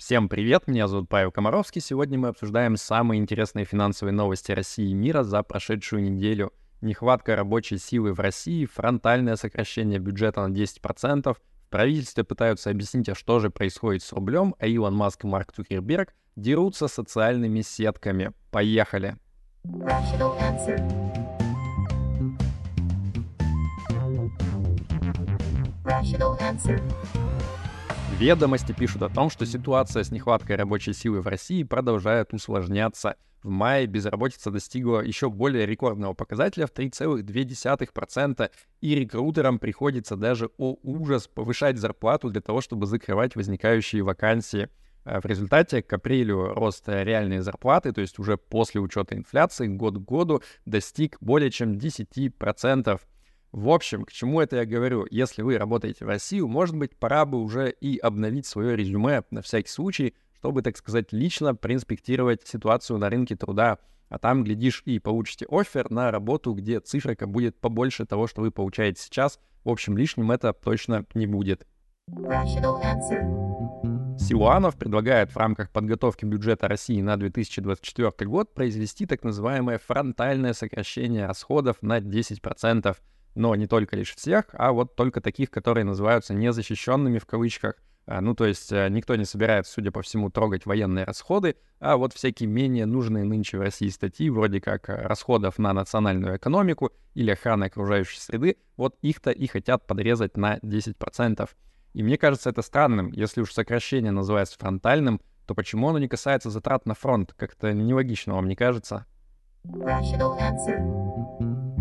Всем привет, меня зовут Павел Комаровский. Сегодня мы обсуждаем самые интересные финансовые новости России и мира за прошедшую неделю. Нехватка рабочей силы в России, фронтальное сокращение бюджета на 10%, в правительстве пытаются объяснить, а что же происходит с рублем, а Илон Маск и Марк Цукерберг дерутся социальными сетками. Поехали! Rational answer. Ведомости пишут о том, что ситуация с нехваткой рабочей силы в России продолжает усложняться. В мае безработица достигла еще более рекордного показателя в 3,2%, и рекрутерам приходится даже, о ужас, повышать зарплату для того, чтобы закрывать возникающие вакансии. А в результате к апрелю рост реальной зарплаты, то есть уже после учета инфляции, год к году достиг более чем 10%. В общем, к чему это я говорю? Если вы работаете в Россию, может быть, пора бы уже и обновить свое резюме на всякий случай, чтобы, так сказать, лично проинспектировать ситуацию на рынке труда. А там, глядишь, и получите офер на работу, где циферка будет побольше того, что вы получаете сейчас. В общем, лишним это точно не будет. Силуанов предлагает в рамках подготовки бюджета России на 2024 год произвести так называемое фронтальное сокращение расходов на 10% но не только лишь всех, а вот только таких, которые называются незащищенными в кавычках. А, ну, то есть э, никто не собирается, судя по всему, трогать военные расходы, а вот всякие менее нужные нынче в России статьи, вроде как э, расходов на национальную экономику или охраны окружающей среды, вот их-то и хотят подрезать на 10%. И мне кажется это странным, если уж сокращение называется фронтальным, то почему оно не касается затрат на фронт? Как-то нелогично, вам не кажется? Rational answer.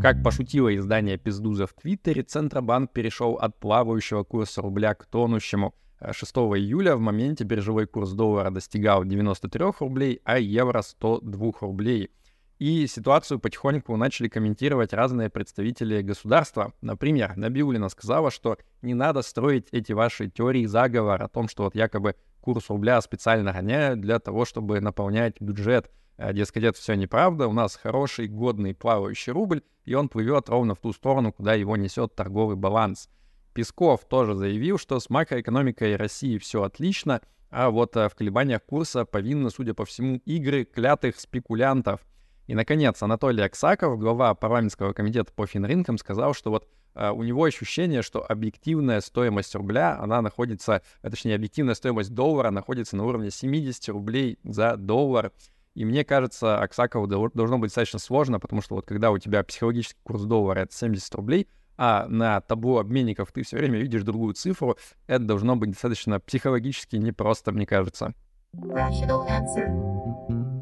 Как пошутило издание Пиздуза в Твиттере, Центробанк перешел от плавающего курса рубля к тонущему. 6 э, июля в моменте биржевой курс доллара достигал 93 рублей, а евро 102 рублей. И ситуацию потихоньку начали комментировать разные представители государства. Например, Набиулина сказала, что не надо строить эти ваши теории заговора о том, что вот якобы курс рубля специально гоняют для того, чтобы наполнять бюджет. Э, дескать, это все неправда, у нас хороший, годный плавающий рубль, и он плывет ровно в ту сторону, куда его несет торговый баланс. Песков тоже заявил, что с макроэкономикой России все отлично, а вот э, в колебаниях курса повинны, судя по всему, игры клятых спекулянтов. И, наконец, Анатолий Аксаков, глава парламентского комитета по финрынкам, сказал, что вот Uh, у него ощущение, что объективная стоимость рубля, она находится, а точнее, объективная стоимость доллара находится на уровне 70 рублей за доллар. И мне кажется, Аксакову должно быть достаточно сложно, потому что вот когда у тебя психологический курс доллара — это 70 рублей, а на табло обменников ты все время видишь другую цифру, это должно быть достаточно психологически непросто, мне кажется.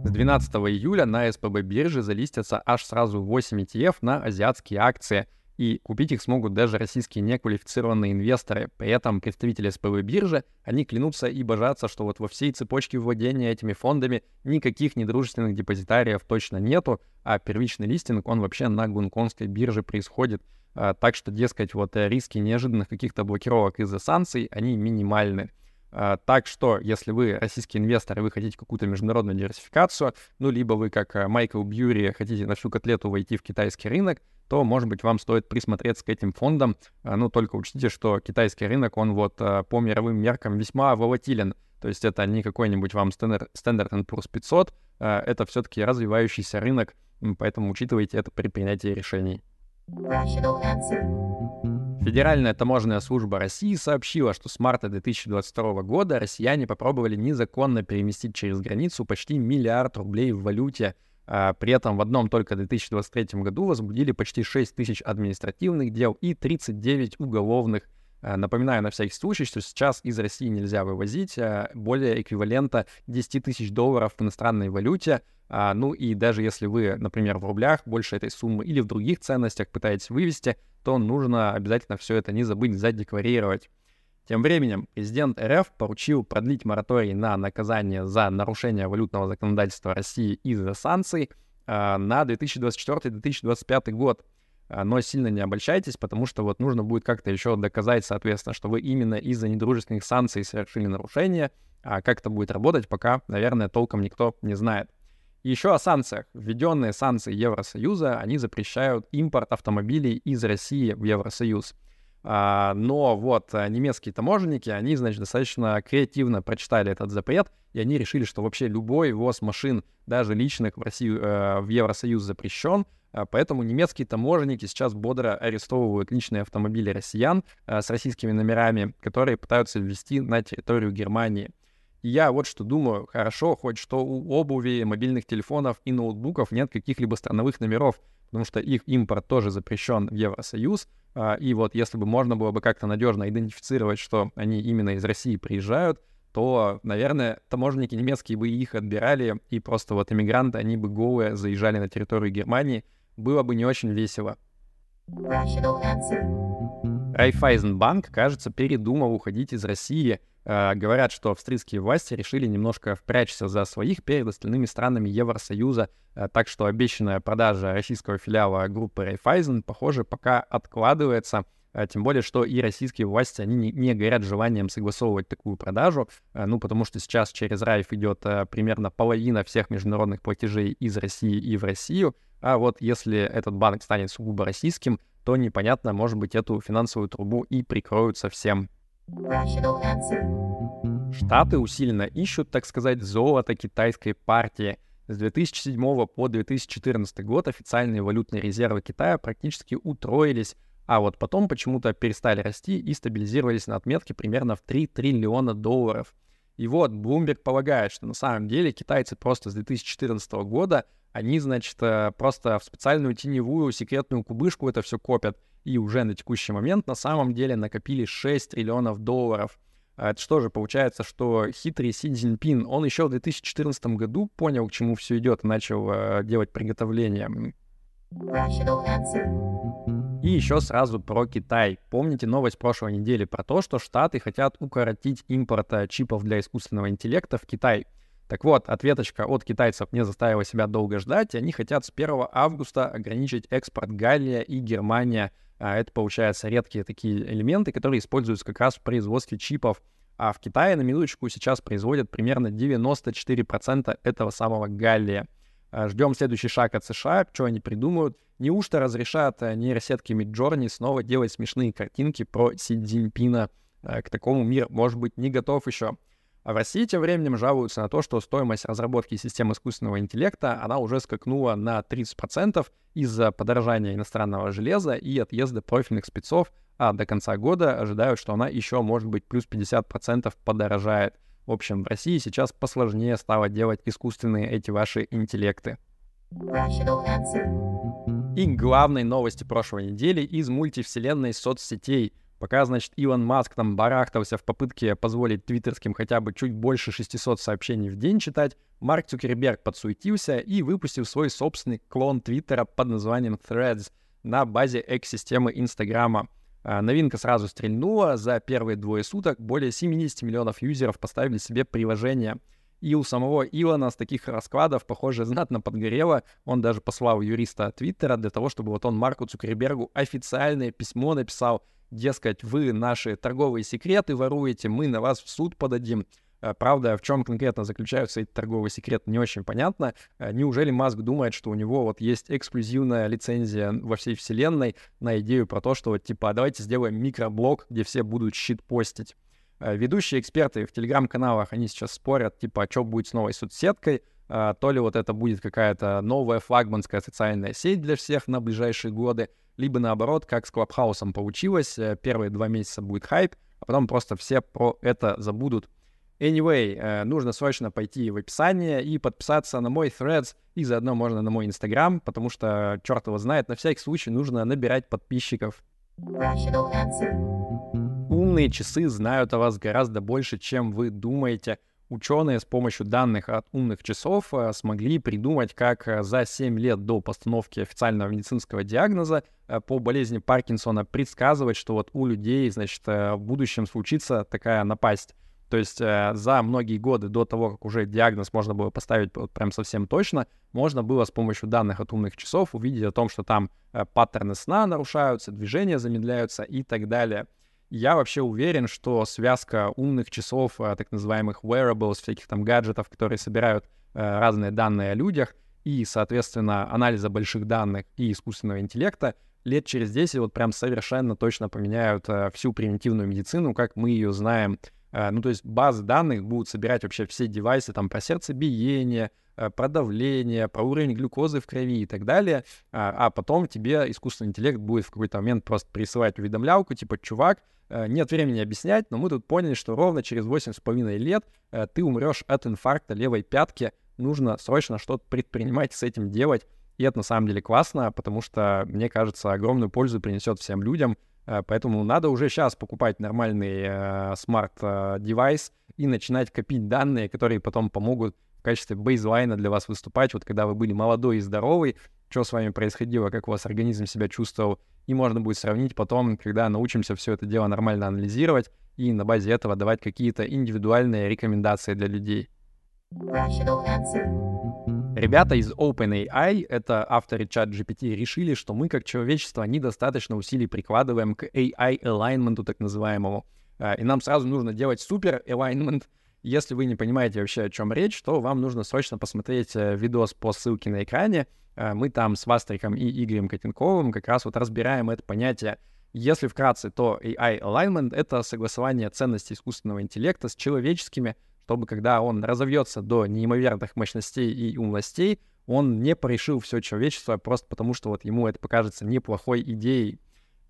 С 12 июля на СПБ бирже залистятся аж сразу 8 ETF на азиатские акции — и купить их смогут даже российские неквалифицированные инвесторы. При этом представители СПВ биржи, они клянутся и божатся, что вот во всей цепочке владения этими фондами никаких недружественных депозитариев точно нету, а первичный листинг, он вообще на гонконгской бирже происходит. А, так что, дескать, вот э, риски неожиданных каких-то блокировок из-за санкций, они минимальны. Uh, так что, если вы российский инвестор и вы хотите какую-то международную диверсификацию, ну, либо вы, как э, Майкл Бьюри, хотите на всю котлету войти в китайский рынок, то, может быть, вам стоит присмотреться к этим фондам. А, ну, только учтите, что китайский рынок, он вот а, по мировым меркам весьма волатилен. То есть это не какой-нибудь вам Standard, Standard Poor's 500, а, это все-таки развивающийся рынок, поэтому учитывайте это при принятии решений. Федеральная таможенная служба России сообщила, что с марта 2022 года россияне попробовали незаконно переместить через границу почти миллиард рублей в валюте – при этом в одном только 2023 году возбудили почти 6 тысяч административных дел и 39 уголовных. А, напоминаю на всякий случай, что сейчас из России нельзя вывозить а, более эквивалента 10 тысяч долларов в иностранной валюте. Ну и даже если вы, например, в рублях больше этой суммы или в других ценностях пытаетесь вывести, то нужно обязательно все это не забыть задекларировать. Тем временем президент РФ поручил продлить мораторий на наказание за нарушение валютного законодательства России из-за санкций э, на 2024-2025 год. А, но сильно не обольщайтесь, потому что вот нужно будет как-то еще доказать, соответственно, что вы именно из-за недружественных санкций совершили нарушение. А как это будет работать, пока, наверное, толком никто не знает. еще о санкциях. Введенные санкции Евросоюза, они запрещают импорт автомобилей из России в Евросоюз. А, но вот а, немецкие таможенники, они, значит, достаточно креативно прочитали этот запрет, и они решили, что вообще любой ввоз машин, даже личных в Россию, э, в Евросоюз запрещен, а, Поэтому немецкие таможенники сейчас бодро арестовывают личные автомобили россиян с российскими номерами, которые пытаются ввести на территорию Германии. Я вот что думаю, хорошо, хоть что у обуви, мобильных телефонов и ноутбуков нет каких-либо страновых номеров, потому что их импорт тоже запрещен в Евросоюз. А, и вот если бы можно было бы как-то надежно идентифицировать, что они именно из России приезжают, то, наверное, таможенники немецкие бы их отбирали, и просто вот иммигранты, они бы голые заезжали на территорию Германии. Было бы не очень весело. Райфайзенбанк, кажется, передумал уходить из России — Э, говорят, что австрийские власти решили немножко впрячься за своих перед остальными странами Евросоюза, э, так что обещанная продажа российского филиала группы Raiffeisen, похоже, пока откладывается, э, тем более, что и российские власти, они не, не горят желанием согласовывать такую продажу, ну, потому что сейчас через Райф идет примерно половина всех международных платежей из России и в Россию, а вот если этот банк станет сугубо российским, то непонятно, может быть, эту финансовую трубу и прикроют совсем. Штаты усиленно ищут, так сказать, золото китайской партии. С 2007 по 2014 год официальные валютные резервы Китая практически утроились, а вот потом почему-то перестали расти и стабилизировались на отметке примерно в 3 триллиона долларов. И вот Bloomberg полагает, что на самом деле китайцы просто с 2014 года, они, значит, э, просто в специальную теневую секретную кубышку это все копят и уже на текущий момент на самом деле накопили 6 триллионов долларов. А это что же, получается, что хитрый Си Цзиньпин, он еще в 2014 году понял, к чему все идет, и начал э, делать приготовления. И еще сразу про Китай. Помните новость прошлой недели про то, что Штаты хотят укоротить импорт э, чипов для искусственного интеллекта в Китай. Так вот, ответочка от китайцев не заставила себя долго ждать, и они хотят с 1 августа ограничить экспорт Галлия и Германия а это, получается, редкие такие элементы, которые используются как раз в производстве чипов. А в Китае, на минуточку, сейчас производят примерно 94% этого самого галлия. А, ждем следующий шаг от США, что они придумают. Неужто разрешат э, нейросетки Midjourney снова делать смешные картинки про Си Цзиньпина? Э, к такому мир, может быть, не готов еще. А в России тем временем жалуются на то, что стоимость разработки систем искусственного интеллекта, она уже скакнула на 30% из-за подорожания иностранного железа и отъезда профильных спецов, а до конца года ожидают, что она еще, может быть, плюс 50% подорожает. В общем, в России сейчас посложнее стало делать искусственные эти ваши интеллекты. И главной новости прошлой недели из мультивселенной соцсетей — Пока, значит, Илон Маск там барахтался в попытке позволить твиттерским хотя бы чуть больше 600 сообщений в день читать, Марк Цукерберг подсуетился и выпустил свой собственный клон Твиттера под названием Threads на базе экосистемы Инстаграма. А, новинка сразу стрельнула. За первые двое суток более 70 миллионов юзеров поставили себе приложение. И у самого Илона с таких раскладов, похоже, знатно подгорело. Он даже послал юриста Твиттера для того, чтобы вот он Марку Цукербергу официальное письмо написал, дескать, вы наши торговые секреты воруете, мы на вас в суд подадим. Э, правда, в чем конкретно заключаются эти торговые секреты, не очень понятно. Э, неужели Маск думает, что у него вот есть эксклюзивная лицензия во всей вселенной на идею про то, что вот типа давайте сделаем микроблог, где все будут щит постить. Э, ведущие эксперты в телеграм-каналах, они сейчас спорят, типа, а что будет с новой соцсеткой, то ли вот это будет какая-то новая флагманская социальная сеть для всех на ближайшие годы, либо наоборот, как с Клабхаусом получилось, первые два месяца будет хайп, а потом просто все про это забудут. Anyway, э, нужно срочно пойти в описание и подписаться на мой Threads, и заодно можно на мой Инстаграм, потому что, черт его знает, на всякий случай нужно набирать подписчиков. Умные часы знают о вас гораздо больше, чем вы думаете ученые с помощью данных от умных часов э, смогли придумать, как э, за 7 лет до постановки официального медицинского диагноза по болезни Паркинсона предсказывать, что вот у людей, значит, в будущем случится такая напасть. То есть за многие годы до того, как уже диагноз можно было поставить вот прям совсем точно, можно было с помощью данных от умных часов увидеть о том, что там паттерны сна нарушаются, движения замедляются и так далее. Я вообще уверен, что связка умных часов, э, так называемых wearables, всяких там гаджетов, которые собирают э, разные данные о людях, и, соответственно, анализа больших данных и искусственного интеллекта, лет через 10 вот прям совершенно точно поменяют э, всю примитивную медицину, как мы ее знаем. Э, ну, то есть базы данных будут собирать вообще все девайсы там про сердцебиение, э, про давление, про уровень глюкозы в крови и так далее, а, а потом тебе искусственный интеллект будет в какой-то момент просто присылать уведомлялку, типа, чувак, э, нет времени объяснять, но мы тут поняли, что ровно через 8,5 лет э, ты умрешь от инфаркта левой пятки, нужно срочно что-то предпринимать, с этим делать, и это на самом деле классно, потому что, мне кажется, огромную пользу принесет всем людям. Э, поэтому надо уже сейчас покупать нормальный smart-девайс э, и начинать копить данные, которые потом помогут в качестве baseline а для вас выступать. Вот когда вы были молодой и здоровый, что с вами происходило, как у вас организм себя чувствовал, и можно будет сравнить потом, когда научимся все это дело нормально анализировать и на базе этого давать какие-то индивидуальные рекомендации для людей. Ребята из OpenAI, это авторы ChatGPT, решили, что мы как человечество недостаточно усилий прикладываем к AI alignment, так называемому. А, и нам сразу нужно делать супер alignment. Если вы не понимаете вообще, о чем речь, то вам нужно срочно посмотреть э, видос по ссылке на экране. А, мы там с Вастриком и Игорем Котенковым как раз вот разбираем это понятие. Если вкратце, то AI alignment — это согласование ценностей искусственного интеллекта с человеческими, чтобы когда он разовьется до неимоверных мощностей и умностей, он не порешил все человечество просто потому, что вот ему это покажется неплохой идеей.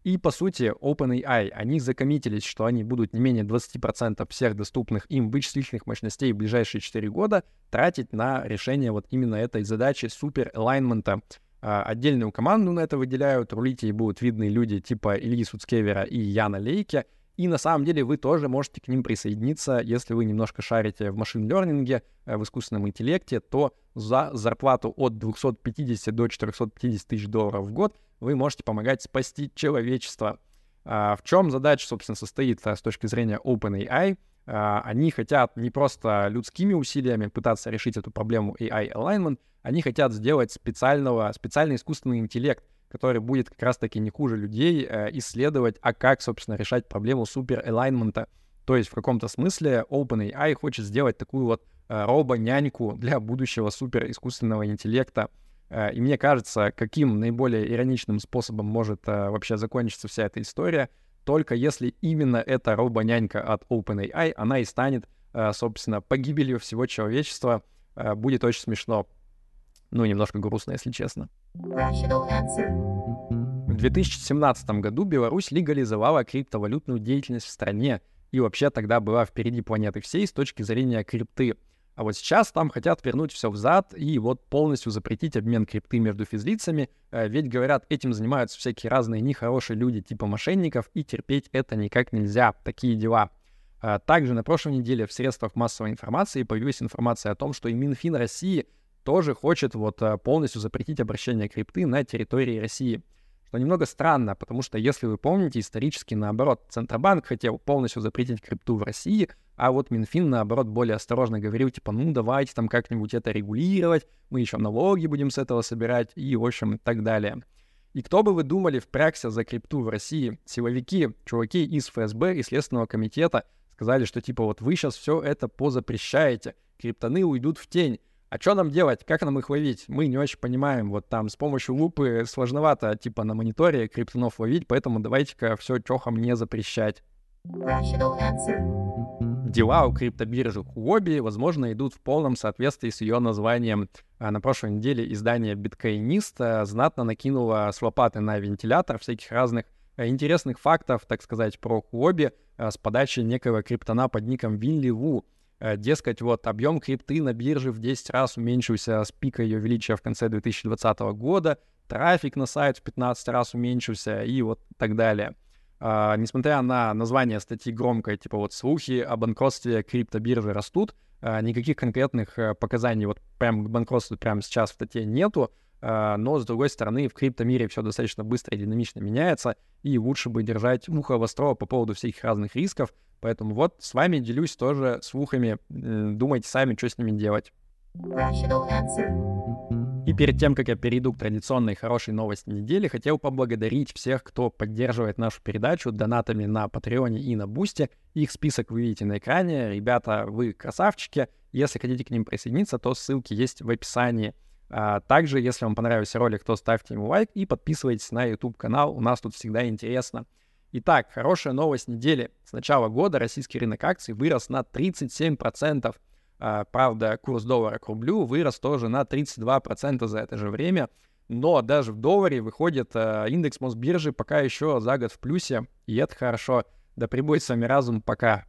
И, по сути, OpenAI, они закоммитились, что они будут не менее 20% всех доступных им вычислительных мощностей в ближайшие 4 года тратить на решение вот именно этой задачи супер элайнмента. А, отдельную команду на это выделяют, рулить ей будут видны люди типа Ильи Суцкевера и Яна Лейке — и на самом деле вы тоже можете к ним присоединиться, если вы немножко шарите в машин-лернинге, э, в искусственном интеллекте, то за зарплату от 250 до 450 тысяч долларов в год вы можете помогать спасти человечество. А, в чем задача, собственно, состоит а, с точки зрения OpenAI? А, они хотят не просто людскими усилиями пытаться решить эту проблему AI alignment, они хотят сделать специального, специальный искусственный интеллект — который будет как раз-таки не хуже людей э, исследовать, а как, собственно, решать проблему супер-элайнмента. То есть в каком-то смысле OpenAI хочет сделать такую вот э, робо-няньку для будущего супер-искусственного интеллекта. Э, и мне кажется, каким наиболее ироничным способом может вообще закончиться вся эта история, только если именно эта робо-нянька от OpenAI, она и станет, собственно, погибелью всего человечества. Будет очень смешно. Ну, немножко грустно, если честно. В 2017 году Беларусь легализовала криптовалютную деятельность в стране и вообще тогда была впереди планеты всей с точки зрения крипты. А вот сейчас там хотят вернуть все взад и вот полностью запретить обмен крипты между физлицами, э, ведь, говорят, этим занимаются всякие разные нехорошие люди типа мошенников, и терпеть это никак нельзя, такие дела. А также на прошлой неделе в средствах массовой информации появилась информация о том, что и Минфин России тоже хочет вот э, полностью запретить обращение крипты на территории России. Что немного странно, потому что, если вы помните, исторически наоборот, Центробанк хотел полностью запретить крипту в России, а вот Минфин, наоборот, более осторожно говорил, типа, ну, давайте там как-нибудь это регулировать, мы еще налоги будем с этого собирать и, в общем, так далее. И кто бы вы думали впрягся за крипту в России? Силовики, чуваки из ФСБ и Следственного комитета сказали, что типа вот вы сейчас все это позапрещаете, криптоны уйдут в тень. А что нам делать? Как нам их ловить? Мы не очень понимаем. Вот там с помощью лупы сложновато, типа на мониторе криптонов ловить, поэтому давайте-ка все чохом не запрещать. Дела у криптобиржи Huobi, возможно, идут в полном соответствии с ее названием. А на прошлой неделе издание Биткоинист знатно накинуло с лопаты на вентилятор всяких разных э, интересных фактов, так сказать, про Huobi э, с подачи некого криптона под ником Винли Ву. Э, дескать, вот объем крипты на бирже в 10 раз уменьшился с пика ее величия в конце 2020 года, трафик на сайт в 15 раз уменьшился и вот так далее. А, несмотря на название статьи громкое, типа вот слухи о банкротстве криптобиржи растут, а, никаких конкретных а, показаний вот прям к банкротству прямо сейчас в статье нету, но, с другой стороны, в криптомире все достаточно быстро и динамично меняется, и лучше бы держать ухо востро по поводу всяких разных рисков, Поэтому вот с вами делюсь тоже слухами. Думайте сами, что с ними делать. И перед тем, как я перейду к традиционной хорошей новости недели, хотел поблагодарить всех, кто поддерживает нашу передачу донатами на Патреоне и на Бусте. Их список вы видите на экране. Ребята, вы красавчики. Если хотите к ним присоединиться, то ссылки есть в описании. А также, если вам понравился ролик, то ставьте ему лайк и подписывайтесь на YouTube-канал. У нас тут всегда интересно. Итак, хорошая новость недели. С начала года российский рынок акций вырос на 37%. А, правда, курс доллара к рублю вырос тоже на 32% за это же время. Но даже в долларе выходит а, индекс Мосбиржи пока еще за год в плюсе, и это хорошо. Да прибудет с вами разум, пока.